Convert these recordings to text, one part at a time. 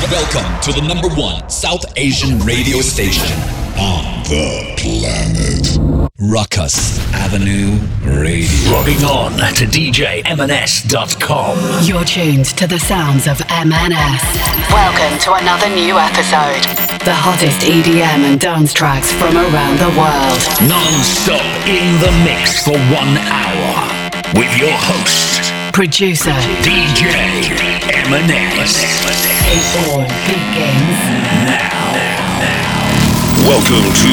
Welcome to the number one South Asian radio station on the planet. Rukus Avenue Radio. Logging on to DJMNS.com. You're tuned to the sounds of MNS. Welcome to another new episode. The hottest EDM and dance tracks from around the world. Non-stop in the mix for one hour. With your host, Producer DJ MNS. It all Now, welcome to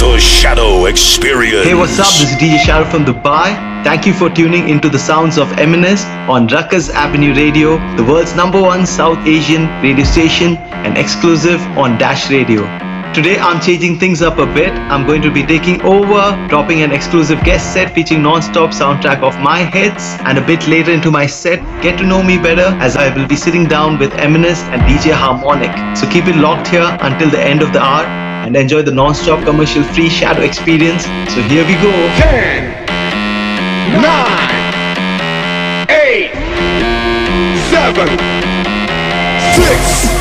the Shadow Experience. Hey, what's up? This is DJ Shadow from Dubai. Thank you for tuning into the sounds of MNS on Rukus Avenue Radio, the world's number one South Asian radio station and exclusive on Dash Radio. Today I'm changing things up a bit. I'm going to be taking over, dropping an exclusive guest set featuring non-stop soundtrack of my hits, and a bit later into my set, get to know me better as I will be sitting down with MNS and DJ Harmonic. So keep it locked here until the end of the hour and enjoy the non-stop commercial free shadow experience. So here we go. 10, 9, 8, 7, 6,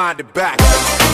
find it back.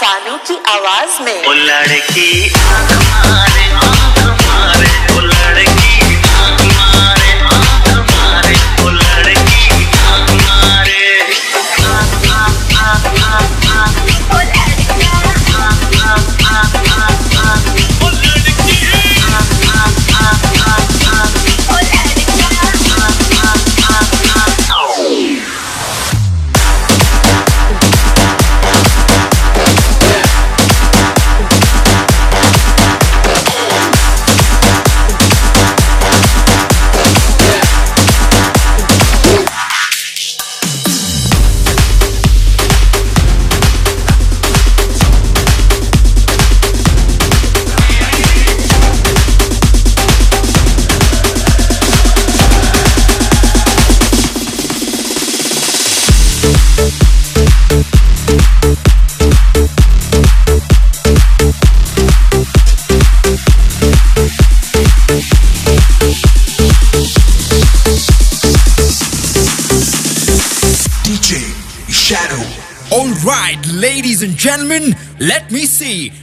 सानू की आवाज़ में। लड़की।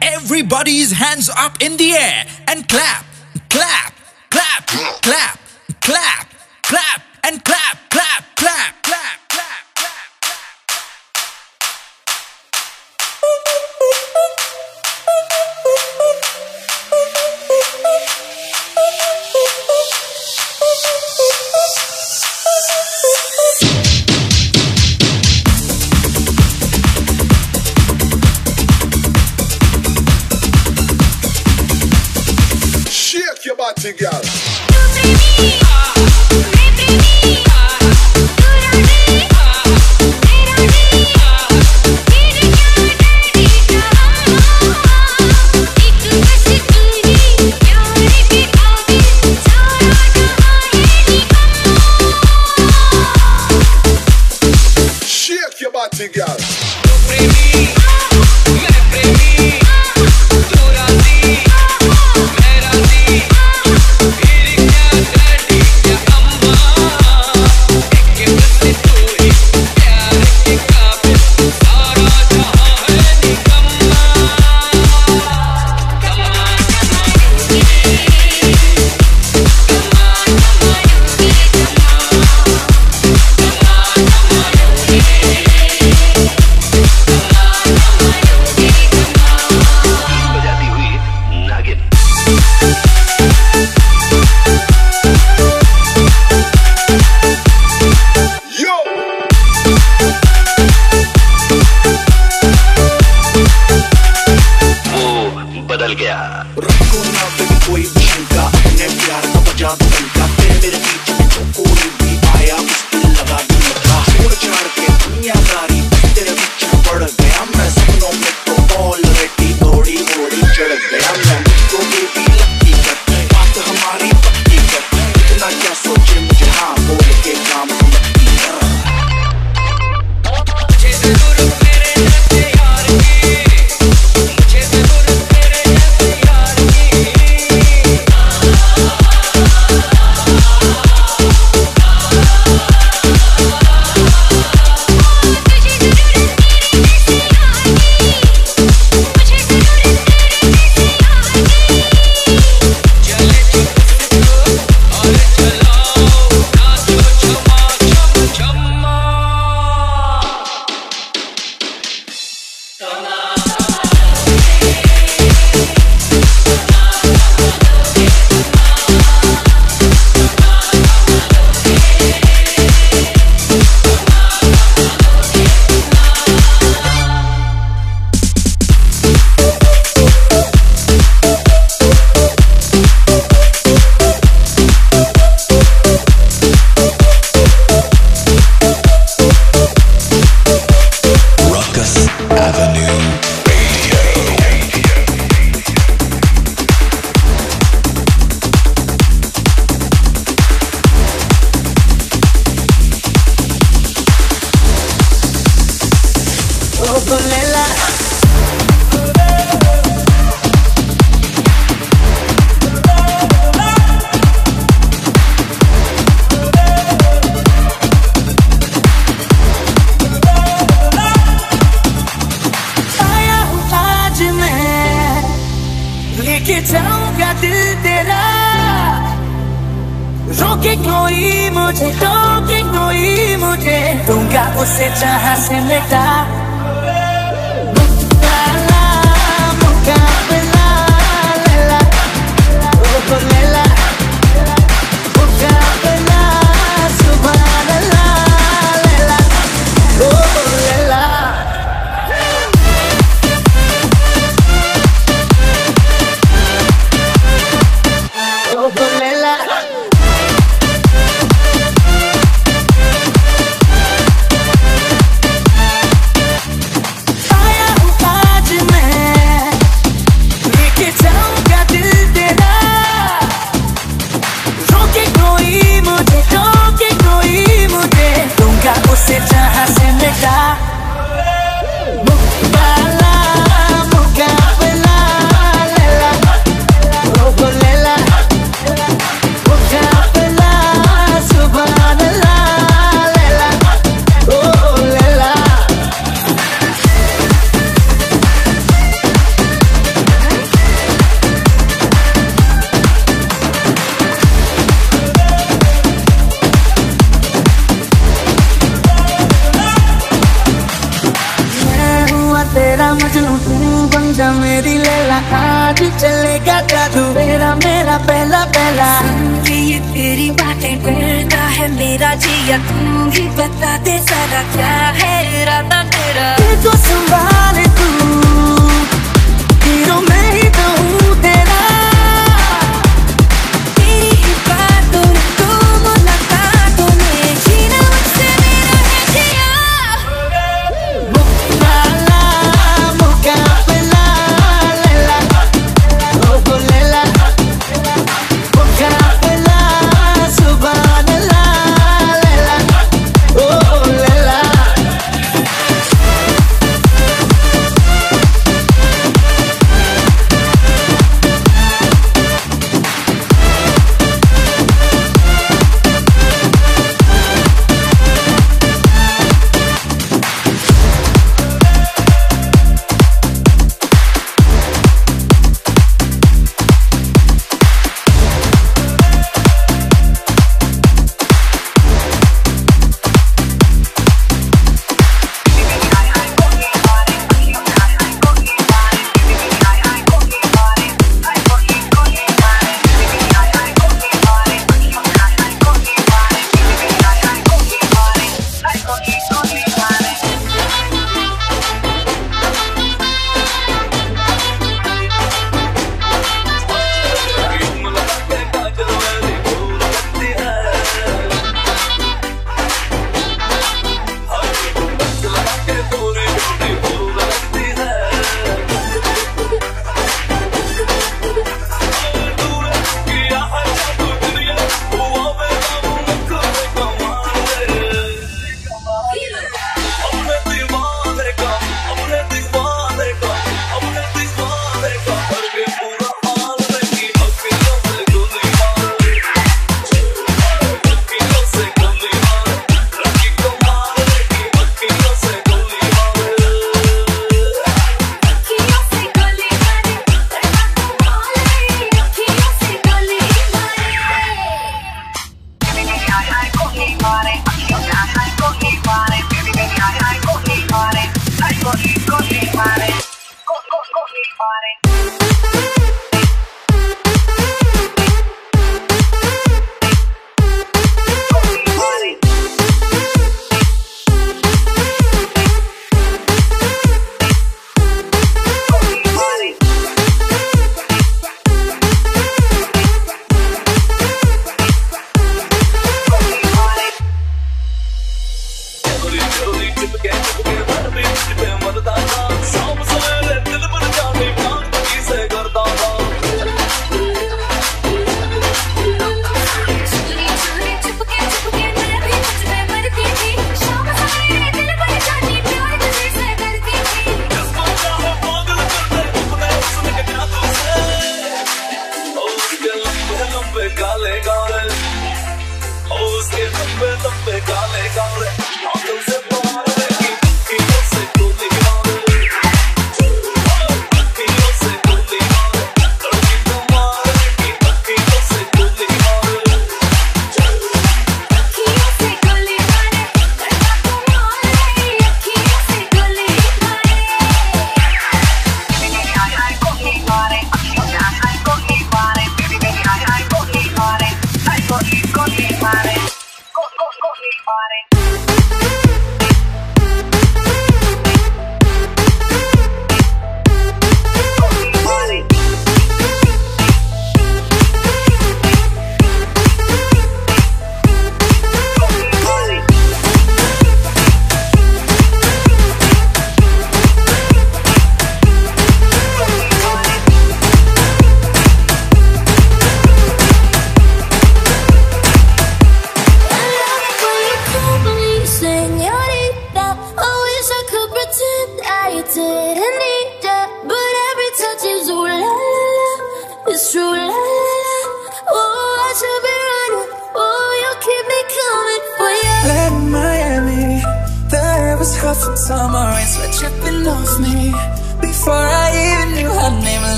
everybody's hands up in the air.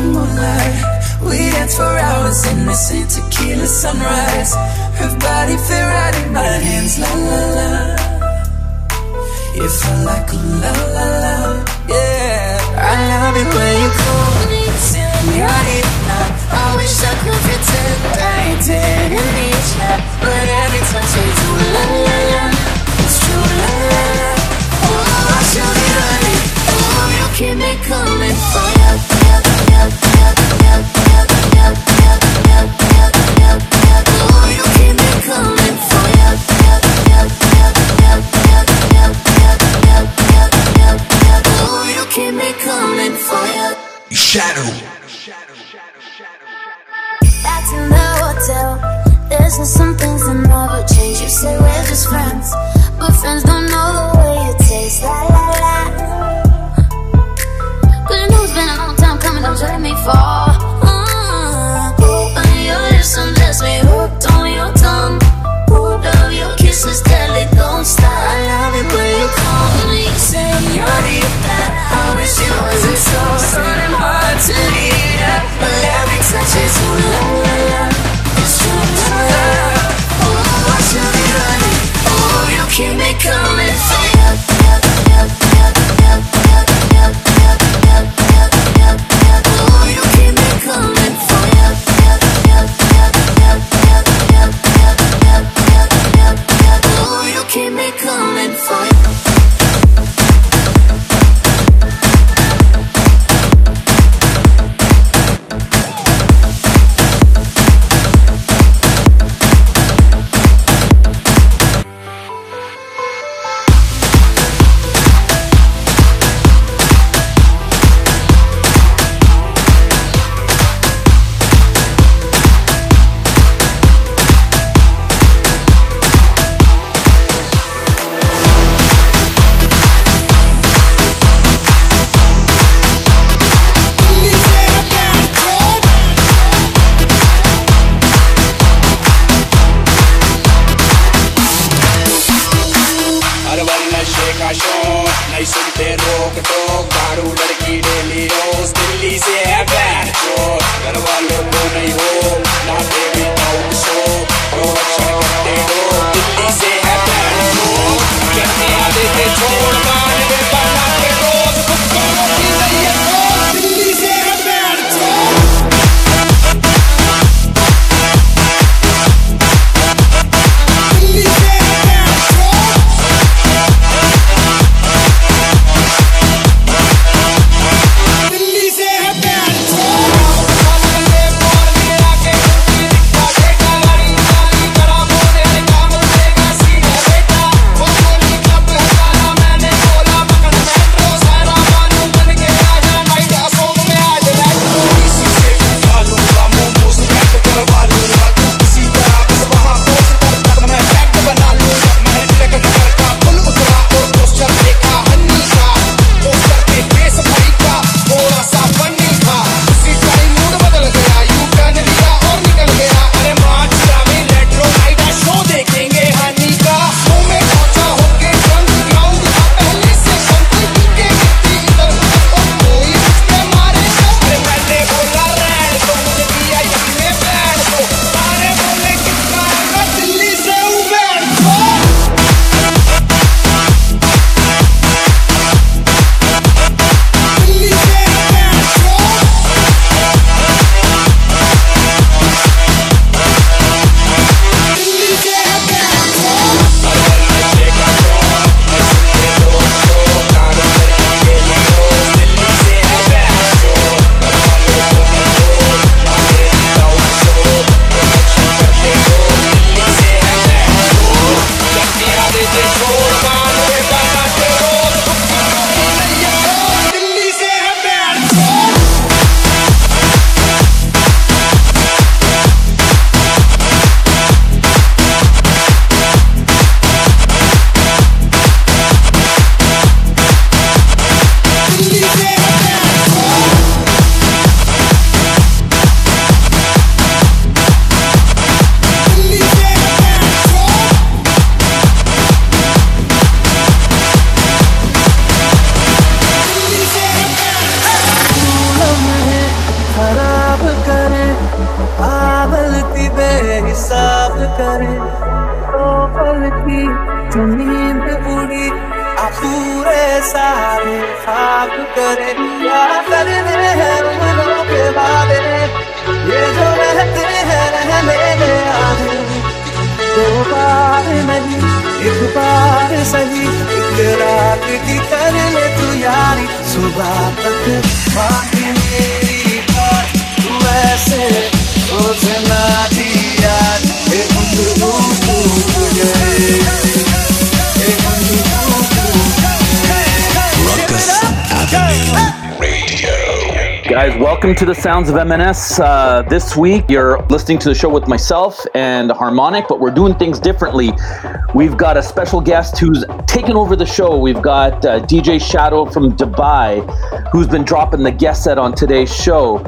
on moonlight. We danced for hours in the same tequila sunrise. Her body fit right in my hands, la la la. It felt like a la la la, yeah. I love it when you call me señorita. I wish I could pretend I didn't need ya, but every touch she do la la la, it's true la la la. Oh, I should be running keep me coming for you. Welcome to the Sounds of MNS. Uh, this week, you're listening to the show with myself and Harmonic, but we're doing things differently. We've got a special guest who's taken over the show. We've got uh, DJ Shadow from Dubai, who's been dropping the guest set on today's show.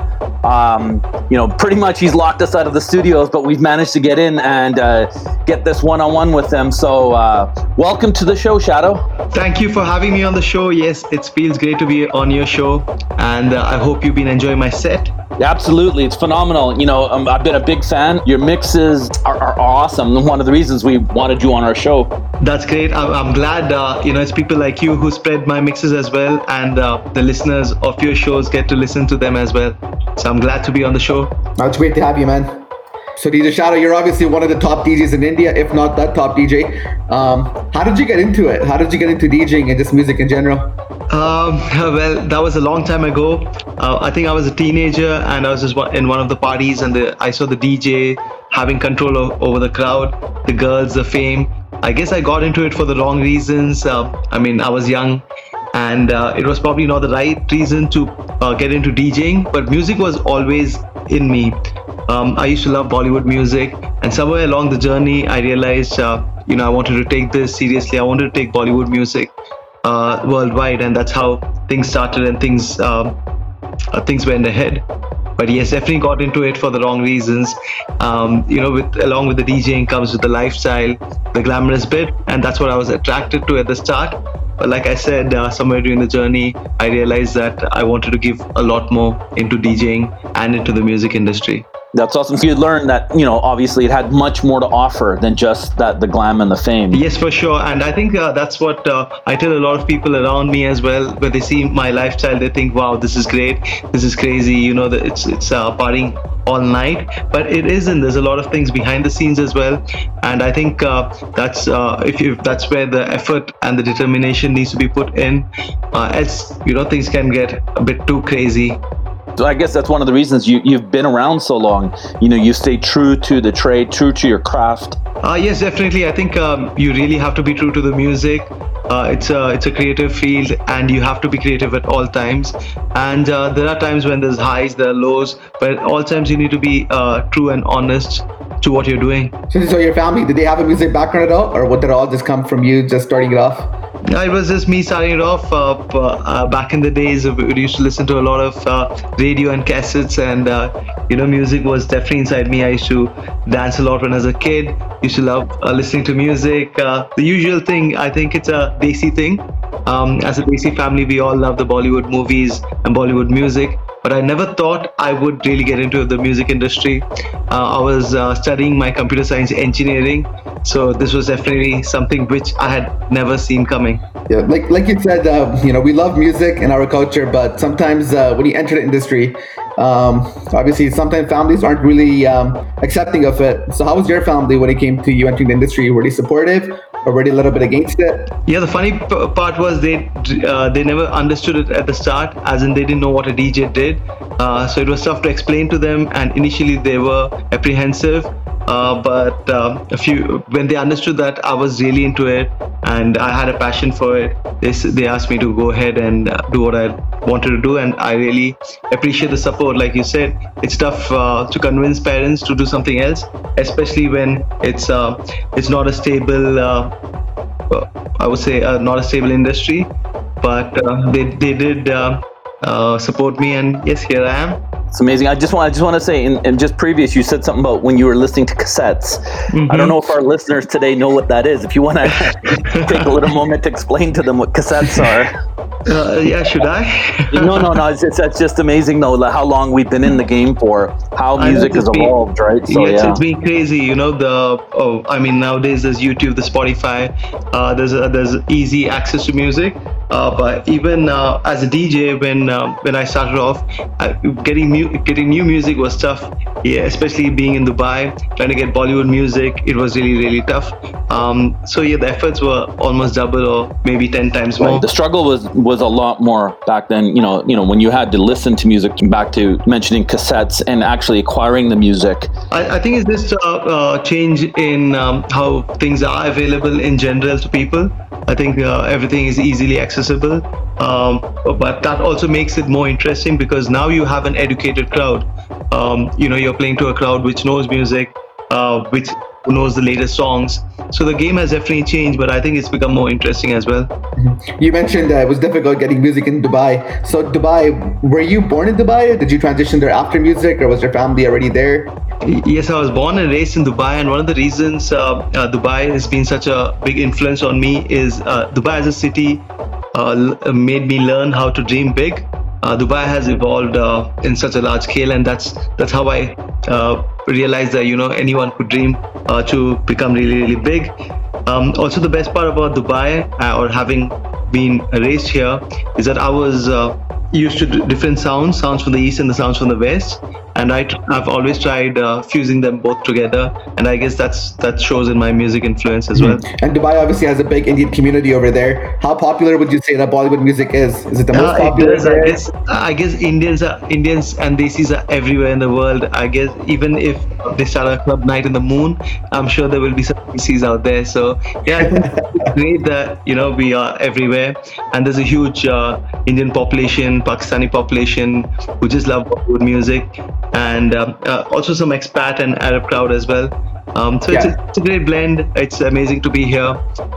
Um, you know, pretty much he's locked us out of the studios, but we've managed to get in and uh, get this one on one with them. So, uh, welcome to the show, Shadow. Thank you for having me on the show. Yes, it feels great to be on your show, and uh, I hope you've been enjoying my set. Absolutely, it's phenomenal. You know, um, I've been a big fan. Your mixes are, are awesome. One of the reasons we wanted you on our show. That's great. I'm, I'm glad, uh, you know, it's people like you who spread my mixes as well, and uh, the listeners of your shows get to listen to them as well. So I'm glad to be on the show. No, it's great to have you, man. So DJ Shadow, you're obviously one of the top DJs in India, if not that top DJ. Um, how did you get into it? How did you get into DJing and just music in general? Um, well, that was a long time ago. Uh, I think I was a teenager and I was just in one of the parties and the, I saw the DJ having control o- over the crowd, the girls, the fame. I guess I got into it for the wrong reasons. Uh, I mean, I was young and uh, it was probably not the right reason to uh, get into DJing, but music was always in me. Um, I used to love Bollywood music, and somewhere along the journey, I realized, uh, you know, I wanted to take this seriously. I wanted to take Bollywood music uh, worldwide, and that's how things started and things um, uh, things went ahead. But yes, definitely got into it for the wrong reasons. Um, you know, with along with the DJing comes with the lifestyle, the glamorous bit, and that's what I was attracted to at the start. But like I said, uh, somewhere during the journey, I realized that I wanted to give a lot more into DJing and into the music industry. That's awesome. So you learned that, you know, obviously it had much more to offer than just that the glam and the fame. Yes, for sure. And I think uh, that's what uh, I tell a lot of people around me as well. When they see my lifestyle, they think, "Wow, this is great. This is crazy." You know, it's it's uh, partying all night, but it isn't. There's a lot of things behind the scenes as well. And I think uh, that's uh, if you that's where the effort and the determination needs to be put in. Uh, else, you know, things can get a bit too crazy. So I guess that's one of the reasons you, you've been around so long. You know, you stay true to the trade, true to your craft. Uh, yes, definitely. I think um, you really have to be true to the music. Uh, it's a it's a creative field, and you have to be creative at all times. And uh, there are times when there's highs, there are lows, but at all times you need to be uh, true and honest to what you're doing. So, so your family, did they have a music background at all, or would it all just come from you just starting it off? It was just me starting it off. Uh, uh, back in the days, we used to listen to a lot of uh, radio and cassettes, and uh, you know, music was definitely inside me. I used to dance a lot when I was a kid. Used to love uh, listening to music. Uh, the usual thing. I think it's a Desi thing. Um, as a Desi family, we all love the Bollywood movies and Bollywood music. But I never thought I would really get into the music industry. Uh, I was uh, studying my computer science engineering, so this was definitely something which I had never seen coming. Yeah, like like you said, uh, you know, we love music and our culture, but sometimes uh, when you enter the industry, um, obviously sometimes families aren't really um, accepting of it. So how was your family when it came to you entering the industry? Were they supportive, or were they a little bit against it? Yeah, the funny p- part was they uh, they never understood it at the start, as in they didn't know what a DJ did. Uh, so it was tough to explain to them, and initially they were apprehensive. Uh, but um, a few when they understood that I was really into it and I had a passion for it, they they asked me to go ahead and uh, do what I wanted to do, and I really appreciate the support. Like you said, it's tough uh, to convince parents to do something else, especially when it's uh, it's not a stable. Uh, uh, I would say not a stable industry, but they they did uh, uh, support me, and yes, here I am. It's amazing. I just want I just want to say, in, in just previous, you said something about when you were listening to cassettes. I don't know if our listeners today know what that is. If you want to take a little moment to explain to them what cassettes are. Uh, yeah, should I? no, no, no. It's, it's, it's just amazing though how long we've been in the game for, how music has been- evolved, right? So yeah, it's, yeah. it's been crazy. You know the oh, I mean nowadays there's YouTube, the Spotify. Uh, there's a, there's easy access to music. Uh, but even uh, as a DJ, when uh, when I started off, uh, getting mu- getting new music was tough. Yeah, especially being in Dubai, trying to get Bollywood music, it was really really tough. Um, so yeah, the efforts were almost double or maybe ten times more. Right. The struggle was was a lot more back then. You know, you know when you had to listen to music. Back to mentioning cassettes and actually acquiring the music. I, I think it's just a uh, change in um, how things are available in general to people. I think uh, everything is easily accessible, um, but that also makes it more interesting because now you have an educated crowd. Um, you know, you're playing to a crowd which knows music, uh, which knows the latest songs. So the game has definitely changed, but I think it's become more interesting as well. You mentioned uh, it was difficult getting music in Dubai. So Dubai, were you born in Dubai? Or did you transition there after music, or was your family already there? Yes, I was born and raised in Dubai, and one of the reasons uh, uh, Dubai has been such a big influence on me is uh, Dubai as a city made me learn how to dream big. Uh, Dubai has evolved uh, in such a large scale, and that's that's how I uh, realized that you know anyone could dream uh, to become really really big. Um, also, the best part about Dubai uh, or having been raised here is that I was uh, used to d- different sounds, sounds from the east and the sounds from the west, and I t- I've always tried uh, fusing them both together, and I guess that's that shows in my music influence as well. And Dubai obviously has a big Indian community over there. How popular would you say that Bollywood music is? Is it the most Uh, popular? does, I guess. I guess Indians are Indians and Desis are everywhere in the world. I guess even if they start a club night in the moon, I'm sure there will be some Desis out there. So yeah, I think it's great that you know we are everywhere, and there's a huge uh, Indian population, Pakistani population who just love Bollywood music, and um, uh, also some expat and Arab crowd as well. Um, so it's, a, it's a great blend. It's amazing to be here.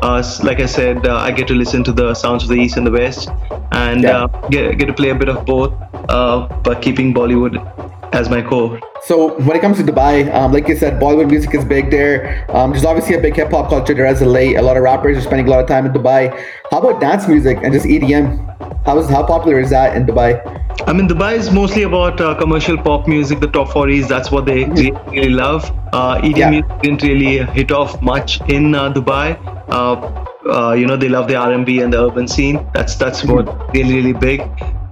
Uh, like I said, uh, I get to listen to the sounds of the East and the West, and Yeah. uh, get, get to play a bit of both, uh, but keeping Bollywood as my core. So when it comes to Dubai, um, like you said, Bollywood music is big there. Um, there's obviously a big hip hop culture there as of late. A lot of rappers are spending a lot of time in Dubai. How about dance music and just EDM? How is how popular is that in Dubai? I mean, Dubai is mostly about uh, commercial pop music, the top 40s. That's what they really, really love. Uh, EDM Yeah. music didn't really hit off much in uh, Dubai. Uh, uh, you know, they love the R&B and the urban scene. That's that's what really, really big.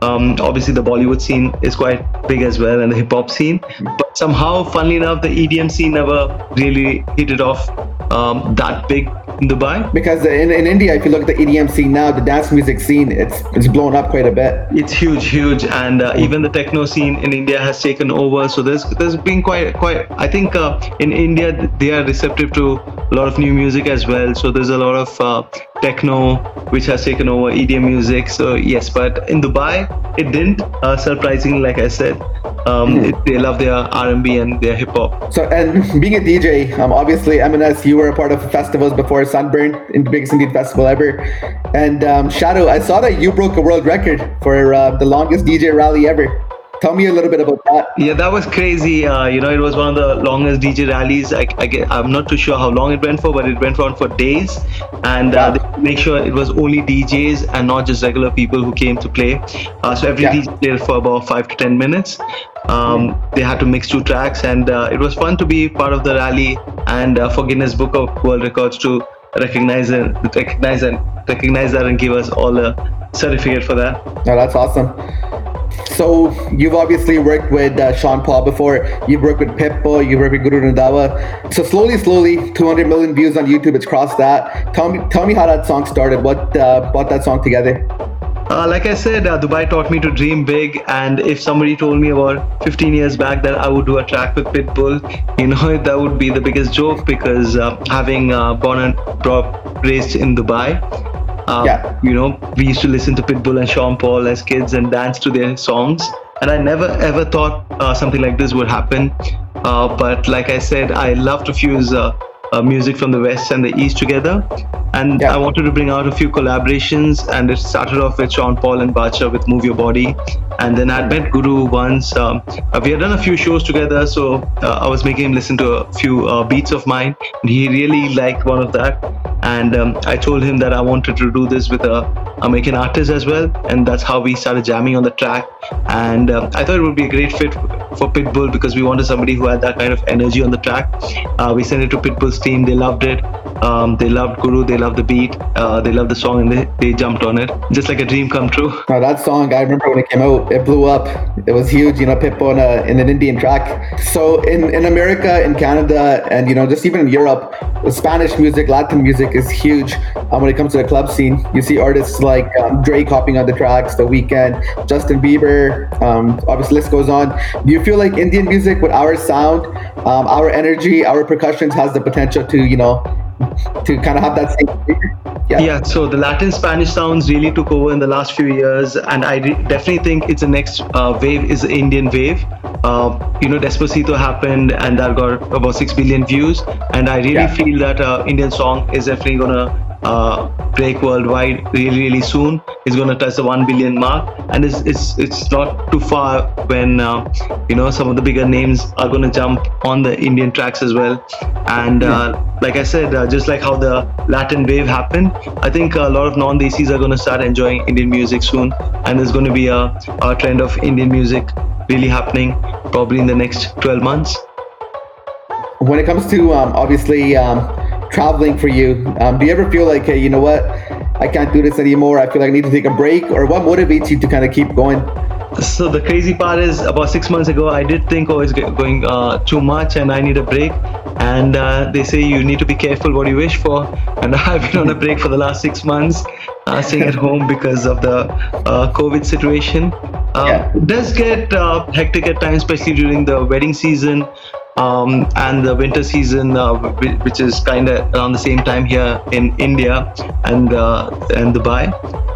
Um, obviously, the Bollywood scene is quite big as well, and the hip hop scene. But somehow, funnily enough, the EDM scene never really hit it off um, that big in Dubai. Because in, in India, if you look at the EDM scene now, the dance music scene, it's it's blown up quite a bit. It's huge, huge, and uh, even the techno scene in India has taken over. So there's there's been quite quite. I think uh, in India they are receptive to a lot of new music as well. So there's a lot of uh, techno which has taken over EDM music. So yes, but in Dubai it didn't. Uh, surprisingly, like I said, um, it, they love their R&B and their hip hop. So and being a DJ, um, obviously MNS, you were a part of festivals before Sunburn, in the biggest Indian festival ever. And um, Shadow, I saw that you broke a world record for uh, the longest DJ rally ever. Tell me a little bit about that. Yeah, that was crazy. Uh, you know, it was one of the longest DJ rallies. I, I I'm not too sure how long it went for, but it went on for days. And uh, they make sure it was only DJs and not just regular people who came to play. Uh, so every Yeah. DJ played for about five to ten minutes. Um, They had to mix two tracks, and uh, it was fun to be part of the rally and uh, for Guinness Book of World Records to recognize and recognize and recognize that and give us all a certificate for that. No, that's awesome. So you've obviously worked with uh, Sean Paul before. You've worked with Pitbull. You've worked with Guru Randhawa. So slowly, slowly, 200 million views on YouTube. It's crossed that. Tell me, tell me how that song started. What uh, brought that song together? Uh, like I said, uh, Dubai taught me to dream big, and if somebody told me about 15 years back that I would do a track with Pitbull, you know, that would be the biggest joke because uh, having uh, born and brought, raised in Dubai, uh, Yeah. you know, we used to listen to Pitbull and Sean Paul as kids and dance to their songs, and I never ever thought uh, something like this would happen. Uh, but like I said, I love to fuse uh, music from the west and the east together. And I wanted to bring out a few collaborations, and it started off with Sean Paul and Bacha with Move Your Body. And then I'd met Guru once. Um, uh, we had done a few shows together, so uh, I was making him listen to a few uh, beats of mine, and he really liked one of that. And um, I told him that I wanted to do this with a American artist as well, and that's how we started jamming on the track. And um, I thought it would be a great fit for Pitbull because we wanted somebody who had that kind of energy on the track. Uh, we sent it to Pitbull's team; they loved it. Um, they loved Guru, they loved the beat, uh, they loved the song, and they, they jumped on it, just like a dream come true. Now that song, I remember when it came out, it blew up. It was huge, you know, Pitbull in, a, in an Indian track. So in, in America, in Canada, and you know, just even in Europe, Spanish music, Latin music is huge. Um, when it comes to the club scene, you see artists like um, Drake hopping on the tracks, The Weeknd, Justin Bieber. Um, obviously, list goes on. Do you feel like Indian music with our sound, um, our energy, our percussions has the potential to, you know, to kind of have that same yeah. yeah so the latin spanish sounds really took over in the last few years and i re- definitely think it's the next uh, wave is the indian wave uh, you know despacito happened and that got about 6 billion views and i really yeah. feel that uh, indian song is definitely gonna uh, break worldwide really really soon. It's going to touch the 1 billion mark. And it's it's, it's not too far when uh, you know some of the bigger names are going to jump on the indian tracks as well. And uh, like i said uh, just like how the latin wave happened i think a lot of non-desis are going to start enjoying indian music soon. And there's going to be a, a trend of indian music really happening probably in the next 12 months. When it comes to um, obviously um, traveling for you, um, do you ever feel like, hey, you know what, I can't do this anymore. I feel like I need to take a break, or what motivates you to kind of keep going? So the crazy part is, about six months ago, I did think, oh, it's going uh, too much, and I need a break. And uh, they say you need to be careful what you wish for. And I've been on a break for the last six months, uh, staying at home because of the uh, COVID situation. Uh, yeah. Does get uh, hectic at times, especially during the wedding season um, and the winter season, uh, which is kind of around the same time here in India and uh, and Dubai.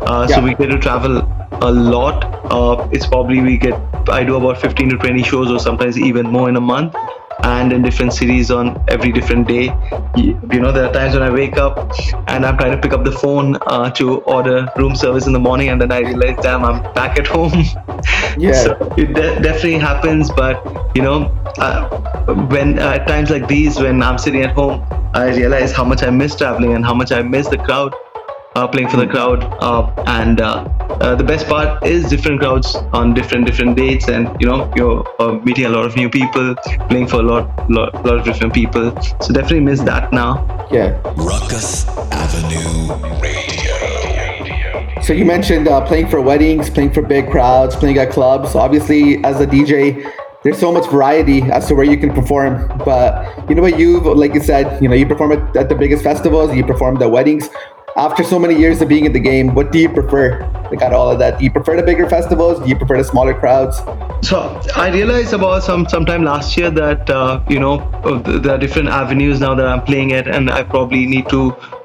Uh, yeah. So we get to travel a lot. Uh, it's probably we get I do about 15 to 20 shows, or sometimes even more in a month and in different cities on every different day. You know, there are times when I wake up and I'm trying to pick up the phone uh, to order room service in the morning, and then I realize, damn, I'm back at home. Yeah. so it de- definitely happens, but you know, when uh, at times like these, when I'm sitting at home, I realize how much I miss traveling and how much I miss the crowd uh, playing for the crowd. Uh, and uh, uh, the best part is different crowds on different different dates, and you know you're uh, meeting a lot of new people, playing for a lot, lot lot of different people. So definitely miss that now. Yeah. Rukus Avenue Radio. So you mentioned uh, playing for weddings, playing for big crowds, playing at clubs. Obviously, as a DJ, there's so much variety as to where you can perform. But you know what, you like you said, you know, you perform at, at the biggest festivals, you perform at weddings after so many years of being in the game, what do you prefer? Like out all of that, do you prefer the bigger festivals? Do you prefer the smaller crowds? So I realized about some sometime last year that uh, you know there are different avenues now that I'm playing at, and I probably need to uh,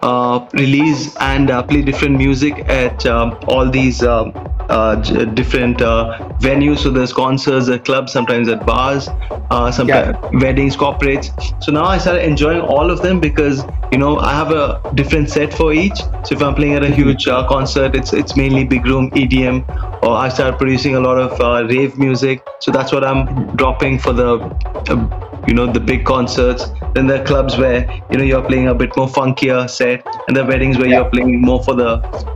release and uh, play different music at um, all these um, uh, different uh, venues. So there's concerts at clubs, sometimes at bars, uh, sometimes yeah. weddings, corporates. So now I started enjoying all of them because you know I have a different set for each. So if I'm playing at a mm-hmm. huge uh, concert, it's it's mainly big room EDM, or I start producing a lot of uh, rave music. So that's what I'm dropping for the uh, you know the big concerts then there are clubs where you know you're playing a bit more funkier set and the weddings where yeah. you're playing more for the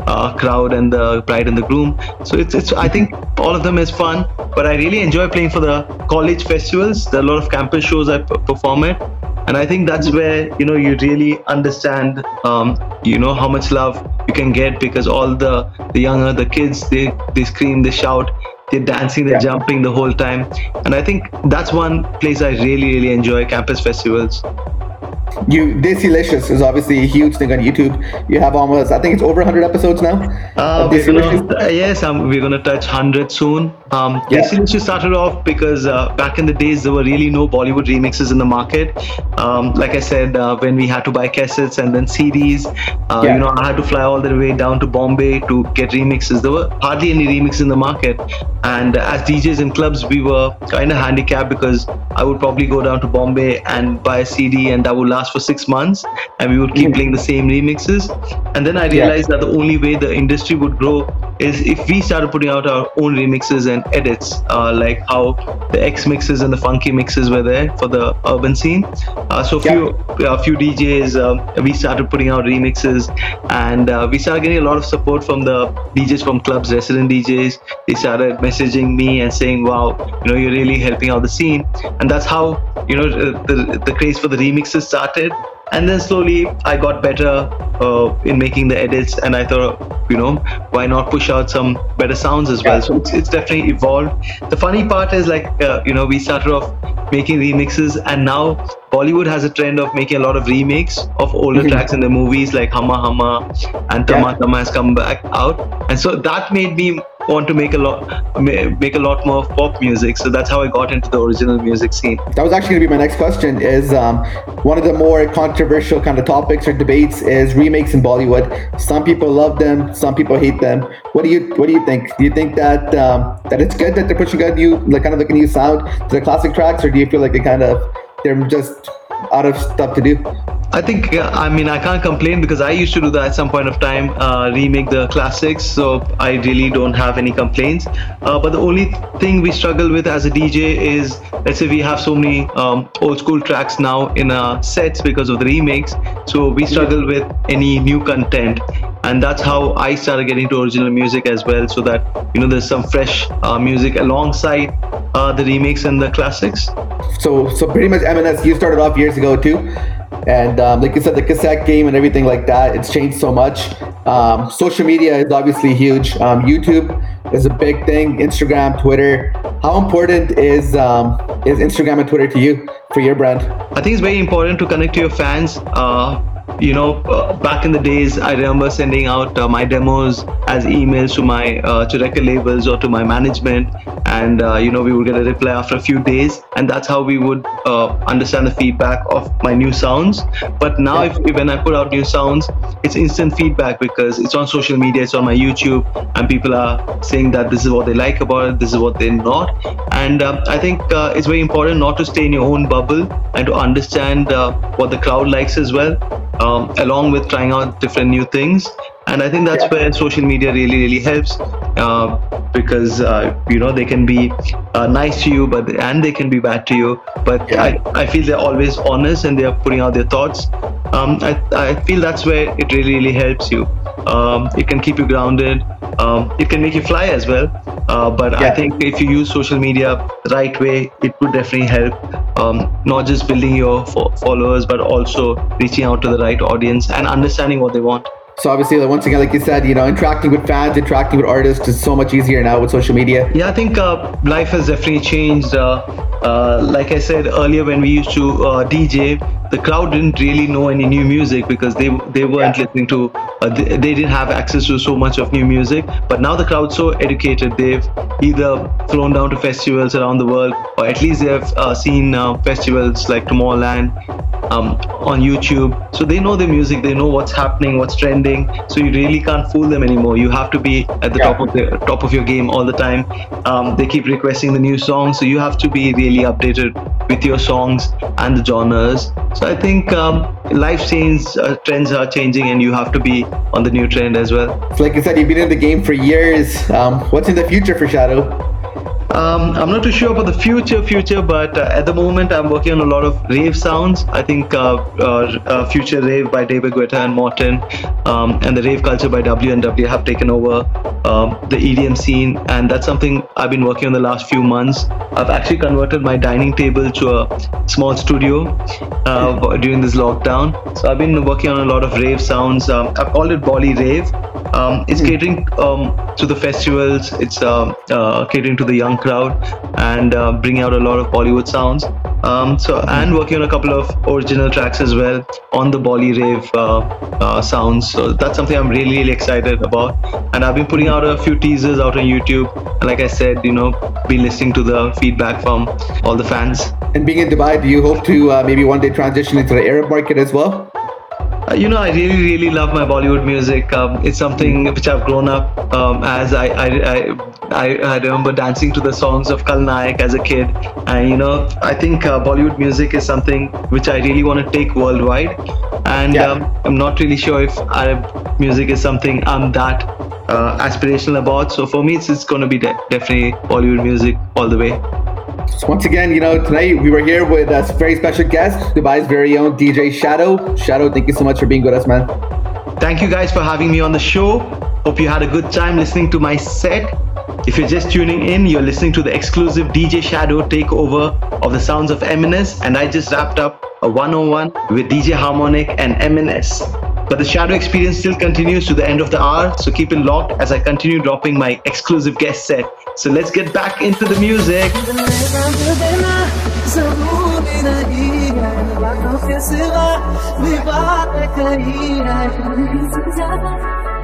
uh, crowd and the bride and the groom so it's it's i think all of them is fun but i really enjoy playing for the college festivals there are a lot of campus shows i perform at and i think that's where you know you really understand um, you know how much love you can get because all the the younger the kids they they scream they shout they're dancing, they're yeah. jumping the whole time. And I think that's one place I really, really enjoy campus festivals you Desilicious is obviously a huge thing on YouTube. You have almost, I think it's over 100 episodes now. Uh, we're gonna, uh, yes, um, we're gonna touch 100 soon. Um, yeah. Desilicious started off because uh, back in the days there were really no Bollywood remixes in the market. Um, like I said, uh, when we had to buy cassettes and then CDs, uh, yeah. you know, I had to fly all the way down to Bombay to get remixes. There were hardly any remixes in the market, and as DJs in clubs, we were kind of handicapped because I would probably go down to Bombay and buy a CD, and that would last for six months and we would keep mm. playing the same remixes and then i realized yeah. that the only way the industry would grow is if we started putting out our own remixes and edits, uh, like how the X mixes and the funky mixes were there for the urban scene. Uh, so a few a few DJs, um, we started putting out remixes, and uh, we started getting a lot of support from the DJs from clubs, resident DJs. They started messaging me and saying, "Wow, you know, you're really helping out the scene," and that's how you know the the craze for the remixes started and then slowly i got better uh, in making the edits. And i thought you know why not push out some better sounds as well? So it's, it's definitely evolved. The funny part is like uh, you know we started off making remixes. And now bollywood has a trend of making a lot of remakes of older Mhm. tracks in the movies like Humma Humma and Tamma Tamma has come back out. And so that made me want to make a lot make a lot more pop music so that's how i got into the original music scene That was actually going to be my next question. Is um, one of the more controversial kind of topics or debates is remakes in Bollywood. Some people love them, some people hate them. What do you What do you think? Do you think that um, that it's good that they're pushing a new, like kind of like a new sound to the classic tracks, or do you feel like they kind of they're just out of stuff to do? I think, I mean, I can't complain because I used to do that at some point of time, uh, remake the classics. So I really don't have any complaints. Uh, but the only thing we struggle with as a DJ is, let's say we have so many um, old school tracks now in our sets because of the remakes. So we struggle with any new content. And that's how I started getting to original music as well, so that you know there's some fresh uh, music alongside uh, the remakes and the classics. So so pretty much MNS you started off years ago too, and um, like you said the cassette game and everything like that it's changed so much. Um, social media is obviously huge. Um, YouTube is a big thing. Instagram, Twitter. How important is um, is Instagram and Twitter to you for your brand? I think it's very important to connect to your fans. Uh, you know, uh, back in the days, I remember sending out uh, my demos as emails to my uh, to record labels or to my management, and uh, you know, we would get a reply after a few days, and that's how we would uh, understand the feedback of my new sounds. But now, if, when I put out new sounds, it's instant feedback because it's on social media, it's on my YouTube, and people are saying that this is what they like about it, this is what they're not, and um, I think uh, it's very important not to stay in your own bubble and to understand uh, what the crowd likes as well, um, along with trying out different new things. And I think that's where social media really, really helps uh, because uh, you know they can be uh, nice to you, but and they can be bad to you. But I, I feel they're always honest and they're putting out their thoughts. Um, I, I feel that's where it really, really helps you. Um, it can keep you grounded. Um, it can make you fly as well. Uh, but I think if you use social media the right way, it would definitely help. Um, not just building your fo- followers, but also reaching out to the right audience and understanding what they want. So obviously, like, once again, like you said, you know, interacting with fans, interacting with artists is so much easier now with social media. Yeah, I think uh, life has definitely changed. Uh, uh, like I said earlier, when we used to uh, DJ, the crowd didn't really know any new music because they they weren't listening to, uh, they, they didn't have access to so much of new music. But now the crowd's so educated, they've either flown down to festivals around the world, or at least they have uh, seen uh, festivals like Tomorrowland um, on YouTube. So they know the music, they know what's happening, what's trending. So you really can't fool them anymore. You have to be at the top of the top of your game all the time. Um, they keep requesting the new songs, so you have to be really updated with your songs and the genres. So I think um, life change uh, trends are changing, and you have to be on the new trend as well. So like you said, you've been in the game for years. Um, what's in the future for Shadow? Um, I'm not too sure about the future, future, but uh, at the moment I'm working on a lot of rave sounds. I think uh, uh, uh, Future Rave by David Guetta and Morten, um, and the rave culture by W&W have taken over um, the EDM scene, and that's something I've been working on the last few months. I've actually converted my dining table to a small studio uh, during this lockdown. So I've been working on a lot of rave sounds. Um, I've called it Bolly Rave. Um, it's catering um, to the festivals. It's uh, uh, catering to the young crowd and uh, bringing out a lot of Bollywood sounds. Um, so and working on a couple of original tracks as well on the Bolly Rave uh, uh, sounds. So that's something I'm really really excited about. And I've been putting out a few teasers out on YouTube. And like I said, you know, be listening to the feedback from all the fans. And being in Dubai, do you hope to uh, maybe one day transition into the Arab market as well? Uh, you know, I really, really love my Bollywood music. Um, it's something which I've grown up um, as I, I, I I, I remember dancing to the songs of Khalnayak as a kid. And you know, I think uh, Bollywood music is something which I really want to take worldwide. And um, I'm not really sure if Arab music is something I'm that uh, aspirational about. So for me, it's, it's going to be de- definitely Bollywood music all the way. So once again, you know, tonight we were here with a very special guest, Dubai's very own DJ Shadow. Shadow, thank you so much for being with us, man. Thank you guys for having me on the show. Hope you had a good time listening to my set. If you're just tuning in, you're listening to the exclusive DJ Shadow takeover of the sounds of MNS, and I just wrapped up a 101 with DJ Harmonic and MNS. But the Shadow experience still continues to the end of the hour, so keep it locked as I continue dropping my exclusive guest set. So let's get back into the music.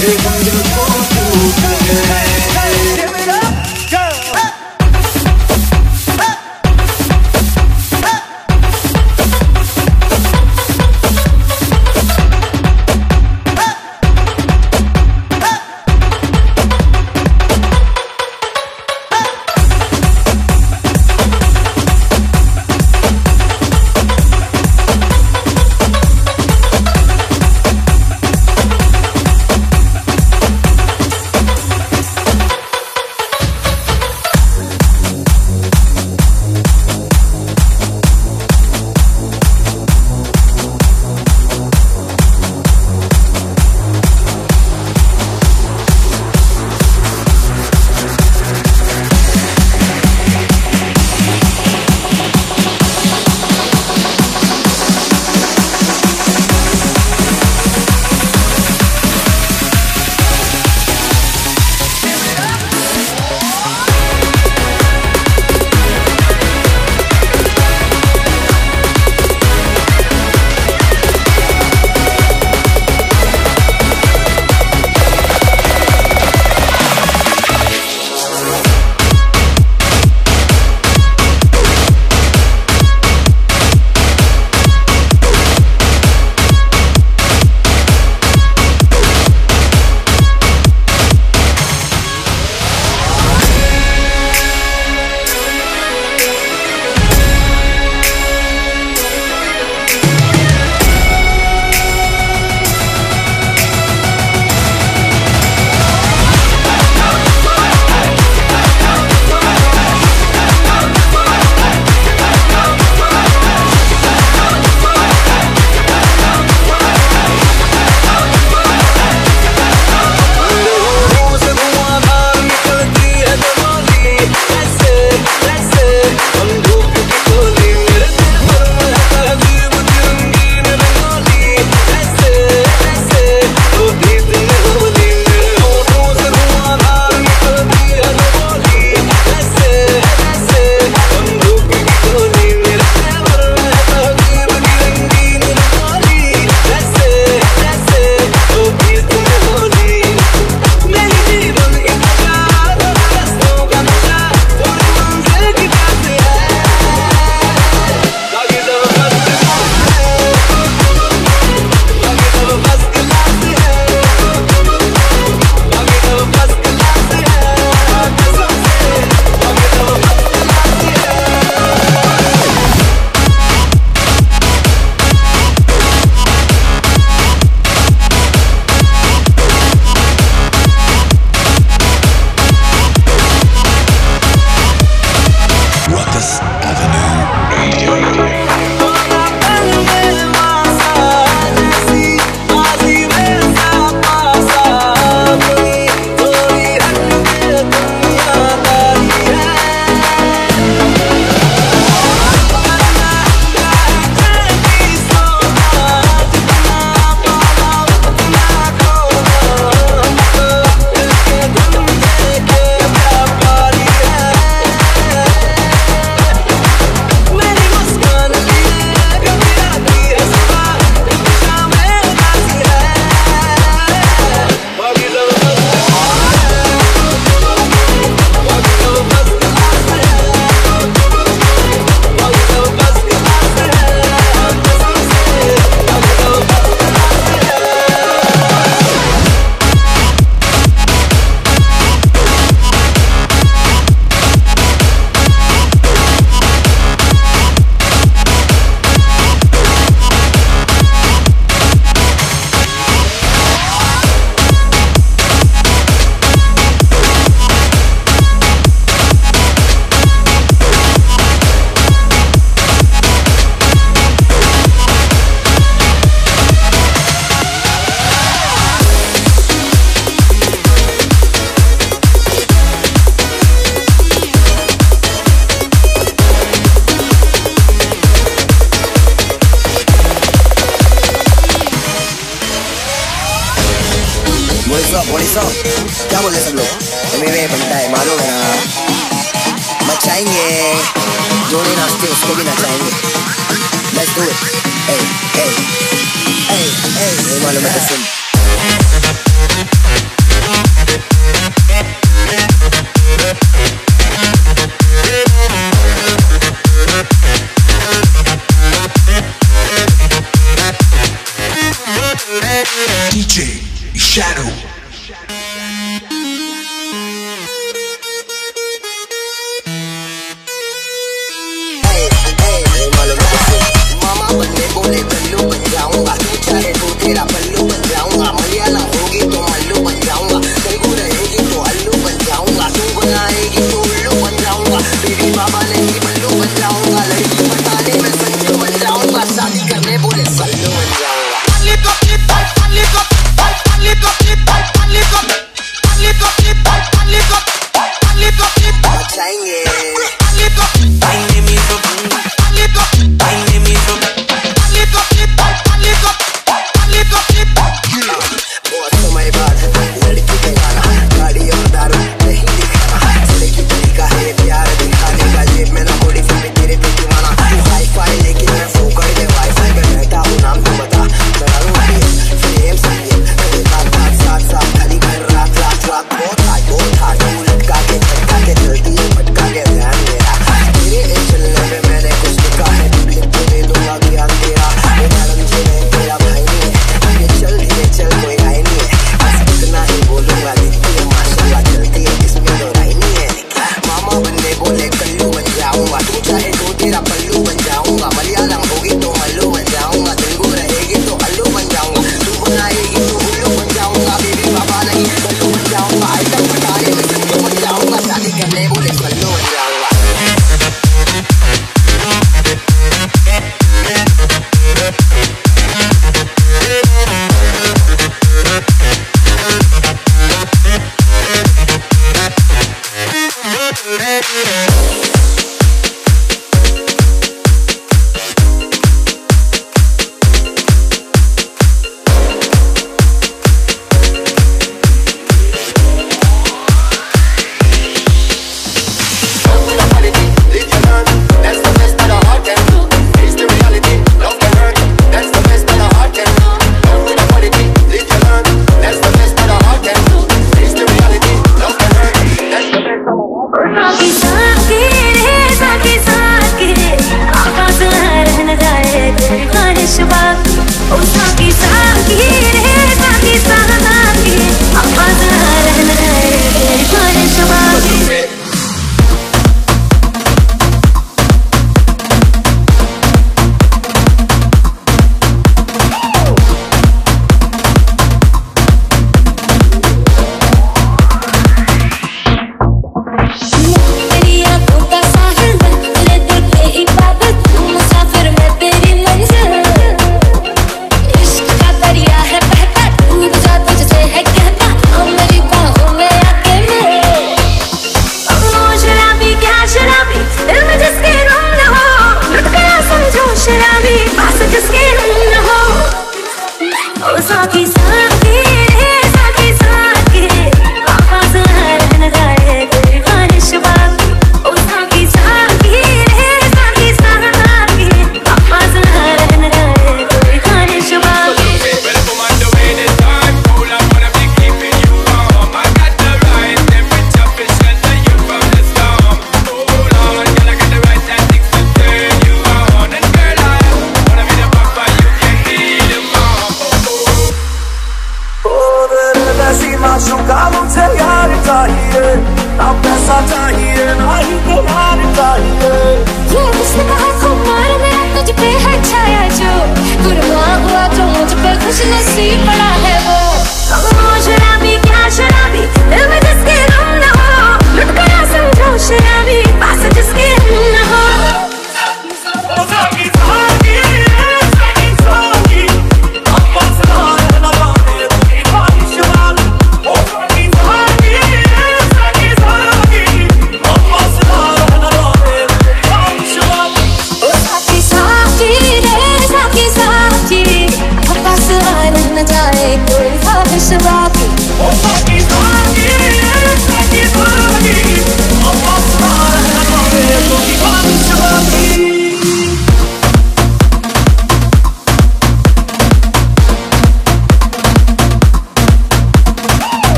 别藏着躲不开。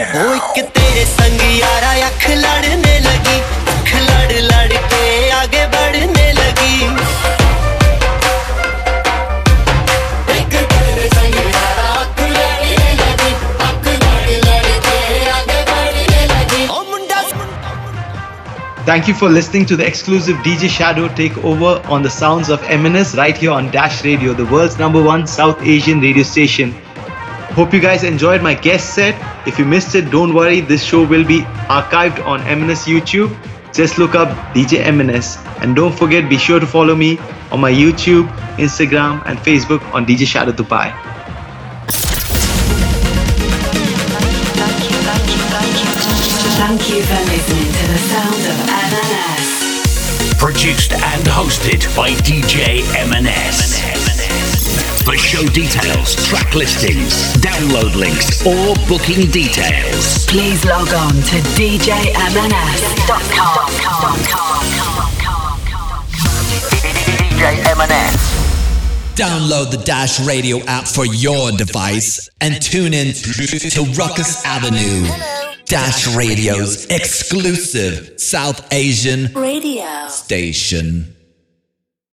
down. ਉਹ ਇੱਕ ਤੇਰੇ ਸੰਗ ਯਾਰਾ ਅੱਖ ਲੜਨੇ ਲੱਗੀ ਅੱਖ ਲੜ ਲੜ ਕੇ ਅੱਗੇ बढ़ने ਲੱਗੀ ਇੱਕ ਤੇਰੇ ਸੰਗ ਯਾਰਾ ਅੱਖ ਲੜਨੇ ਲੱਗੀ ਅੱਖ ਲੜ ਲੜ ਕੇ ਅੱਗੇ बढ़ने ਲੱਗੀ ਉਹ ਮੁੰਡਾ Thank you for listening to the exclusive DJ Shadow takeover on the sounds of MNS right here on Dash Radio, the world's number one South Asian radio station. Hope you guys enjoyed my guest set. If you missed it, don't worry, this show will be archived on MNS YouTube. Just look up DJ MNS. And don't forget, be sure to follow me on my YouTube, Instagram, and Facebook on DJ Shadow Dubai. Thank you for listening to the sounds of MNS. Produced and hosted by DJ MNS. For show details, track listings, download links, or booking details, Please log on to djmns.com. DJ MNS. Download the Dash Radio app for your device and tune in to Rukus Avenue. Dash Radio's exclusive South Asian Radio. station.